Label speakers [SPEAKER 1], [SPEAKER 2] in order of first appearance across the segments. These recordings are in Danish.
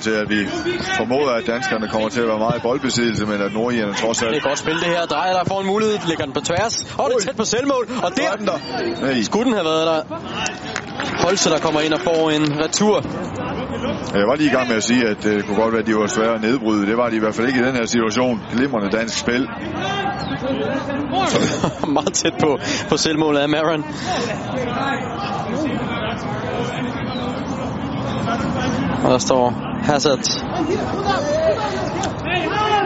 [SPEAKER 1] til, at vi formoder, at danskerne kommer til at være meget i boldbesiddelse, men at nordjerne trods alt...
[SPEAKER 2] Det er godt spil det her. Drejer der får en mulighed, lægger den på tværs. Og det er tæt på selvmål. Og der,
[SPEAKER 1] der. Nej.
[SPEAKER 2] skulle den have været der. Holse, der kommer ind og får en retur.
[SPEAKER 1] Jeg var lige i gang med at sige, at det kunne godt være, at de var svære at nedbryde. Det var de i hvert fald ikke i den her situation. Glimrende dansk spil.
[SPEAKER 2] Meget tæt på, på selvmålet af Maron. Og der står Hazard.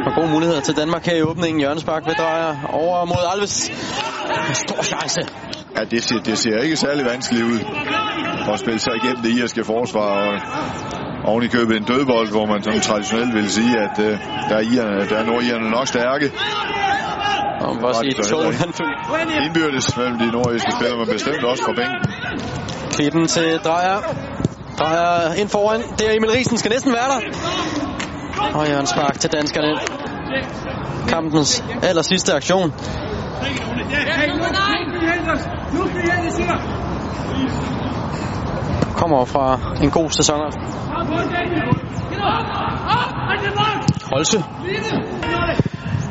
[SPEAKER 2] Og gode muligheder til Danmark her i åbningen. Jørgensbak ved drejer over mod Alves. Stor chance.
[SPEAKER 1] Ja, det ser, det ser ikke særlig vanskeligt ud at spille sig igennem det irske forsvar. Og oven i købet en dødbold, hvor man som traditionelt vil sige, at uh, der, er irerne, der er nordirerne nok stærke.
[SPEAKER 2] Og man bare sige,
[SPEAKER 1] er
[SPEAKER 2] han
[SPEAKER 1] Indbyrdes mellem de nordjyske spillere, men bestemt også fra bænken.
[SPEAKER 2] Klippen til Drejer. Drejer ind foran. Det er Emil Riesen, skal næsten være der. Og Jørgen Spark til danskerne. Kampens aller sidste aktion. Kommer fra en god sæson. Holse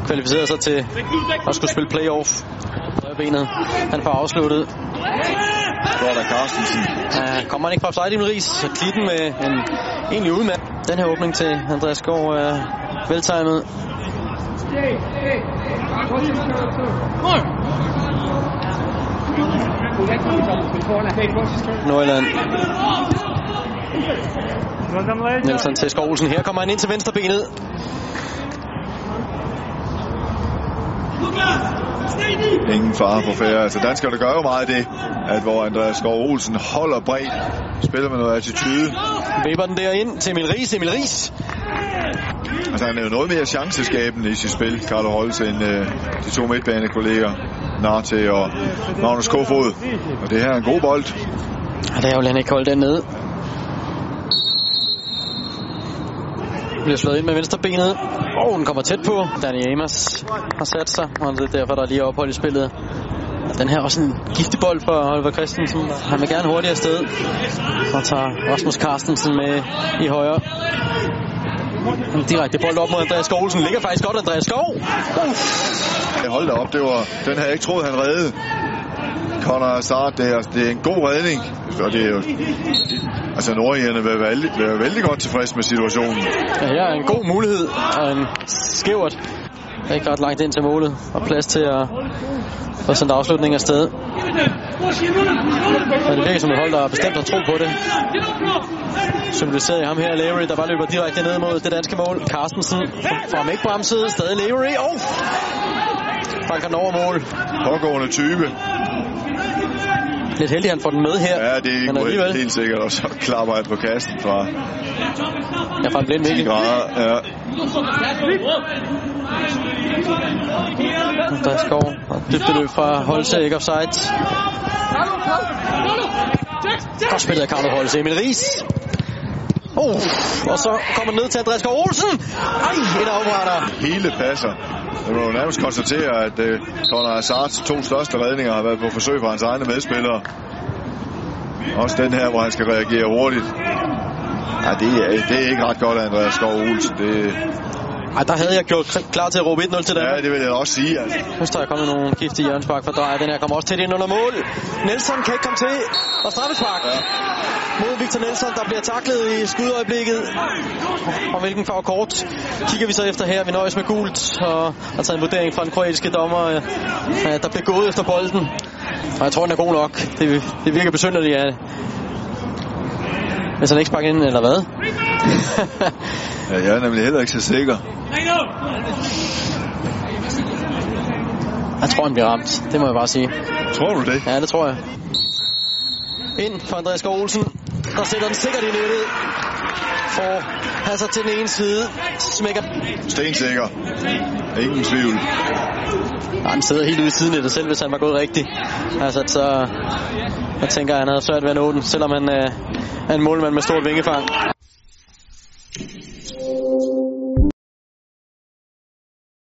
[SPEAKER 2] kvalificerer sig til at skulle spille playoff. Benet. Han får afsluttet.
[SPEAKER 1] Af Carstensen.
[SPEAKER 2] Ja, kommer han ikke fra offside, Emil Ries, så Klitten med en egentlig udmærket. Den her åbning til Andreas Skov er veltegnet. Nordjylland. Nielsen til Skov Olsen. Her kommer han ind til venstre benet.
[SPEAKER 1] Ingen fare på færre. Altså danskerne gør jo meget af det, at hvor Andreas Skov Olsen holder bredt, spiller med noget attitude.
[SPEAKER 2] Vipper den derind til Emil Ries. Emil Ries.
[SPEAKER 1] Altså han er jo noget mere chanceskabende i sit spil, Carlo Holse, end øh, de to midtbanekolleger, Narte og Magnus Kofod. Og det her er en god bold.
[SPEAKER 2] Og der vil han ikke holde den nede. Bliver slået ind med venstre benet. Og den kommer tæt på. Danny Amos har sat sig, og det er derfor, der er lige ophold i spillet. Og den her er også en giftig bold for Oliver Christensen. Han vil gerne hurtigt afsted. Og tager Rasmus Carstensen med i højre. En direkte bold op mod Andreas Skov Olsen. Ligger faktisk godt Andreas Skov. Uh.
[SPEAKER 1] hold da op, det var, den havde jeg ikke troet, han reddede. Connor Hazard, det er, det er en god redning. Og det er jo, altså nordjerne vil være vældig, vil være vældig godt tilfreds med situationen.
[SPEAKER 2] Ja, her er en god mulighed, og en skævert. Ikke ret langt ind til målet, og plads til at få sendt afslutningen afsted. Og det virker som et hold, der bestemt har tro på det. Symboliseret i ham her, Lavery, der bare løber direkte ned mod det danske mål. Carstensen fra Mækbremset, stadig Lavery. Oh! Banker den over mål.
[SPEAKER 1] Pågående type.
[SPEAKER 2] Lidt heldig, han får den med her.
[SPEAKER 1] Ja, det er
[SPEAKER 2] Men alligevel.
[SPEAKER 1] helt sikkert. Og så klapper han på kassen fra
[SPEAKER 2] Ja, fra en blind
[SPEAKER 1] 10
[SPEAKER 2] vinkel.
[SPEAKER 1] Ja.
[SPEAKER 2] Der skov. Og dybt løb fra Holse, ikke offside. Godt spillet af Carlo Holse. Emil Ries. Oh, og så kommer ned til Andreas Skov Olsen. Ej, en afbrænder.
[SPEAKER 1] Hele passer. Jeg må jo nærmest konstatere, at uh, Conor Hazards to største redninger har været på forsøg fra hans egne medspillere. Også den her, hvor han skal reagere hurtigt. Ja, det er, det er ikke ret godt af Andreas Skov Olsen. Det,
[SPEAKER 2] ej, der havde jeg gjort klar til at råbe 1-0 til
[SPEAKER 1] ja,
[SPEAKER 2] Danmark.
[SPEAKER 1] det vil jeg også sige. Altså.
[SPEAKER 2] Nu står jeg kommet nogle giftige hjørnspark for drejer. Den her kommer også tæt ind under mål. Nelson kan ikke komme til. Og straffespark. Ja. Mod Victor Nelson, der bliver taklet i skudøjeblikket. Og hvilken farve kort kigger vi så efter her. Vi nøjes med gult og har taget en vurdering fra den kroatiske dommer, øh, at der bliver gået efter bolden. Og jeg tror, den er god nok. Det, det virker besynderligt, at hvis han ikke sparker ind, eller hvad?
[SPEAKER 1] Ja, jeg er nemlig heller ikke så sikker.
[SPEAKER 2] jeg tror, han bliver ramt. Det må jeg bare sige.
[SPEAKER 1] Tror du det?
[SPEAKER 2] Ja, det tror jeg. Ind for Andreas Skov Olsen. Der sætter den sikkert i nettet. Får passer til den ene side. Smækker.
[SPEAKER 1] Stensikker. Ingen tvivl.
[SPEAKER 2] Ja, han sidder helt ude i siden af det selv, hvis han var gået rigtigt. Altså, så jeg tænker, at han havde svært ved at nå den, selvom han øh, er en målmand med stort vingefang.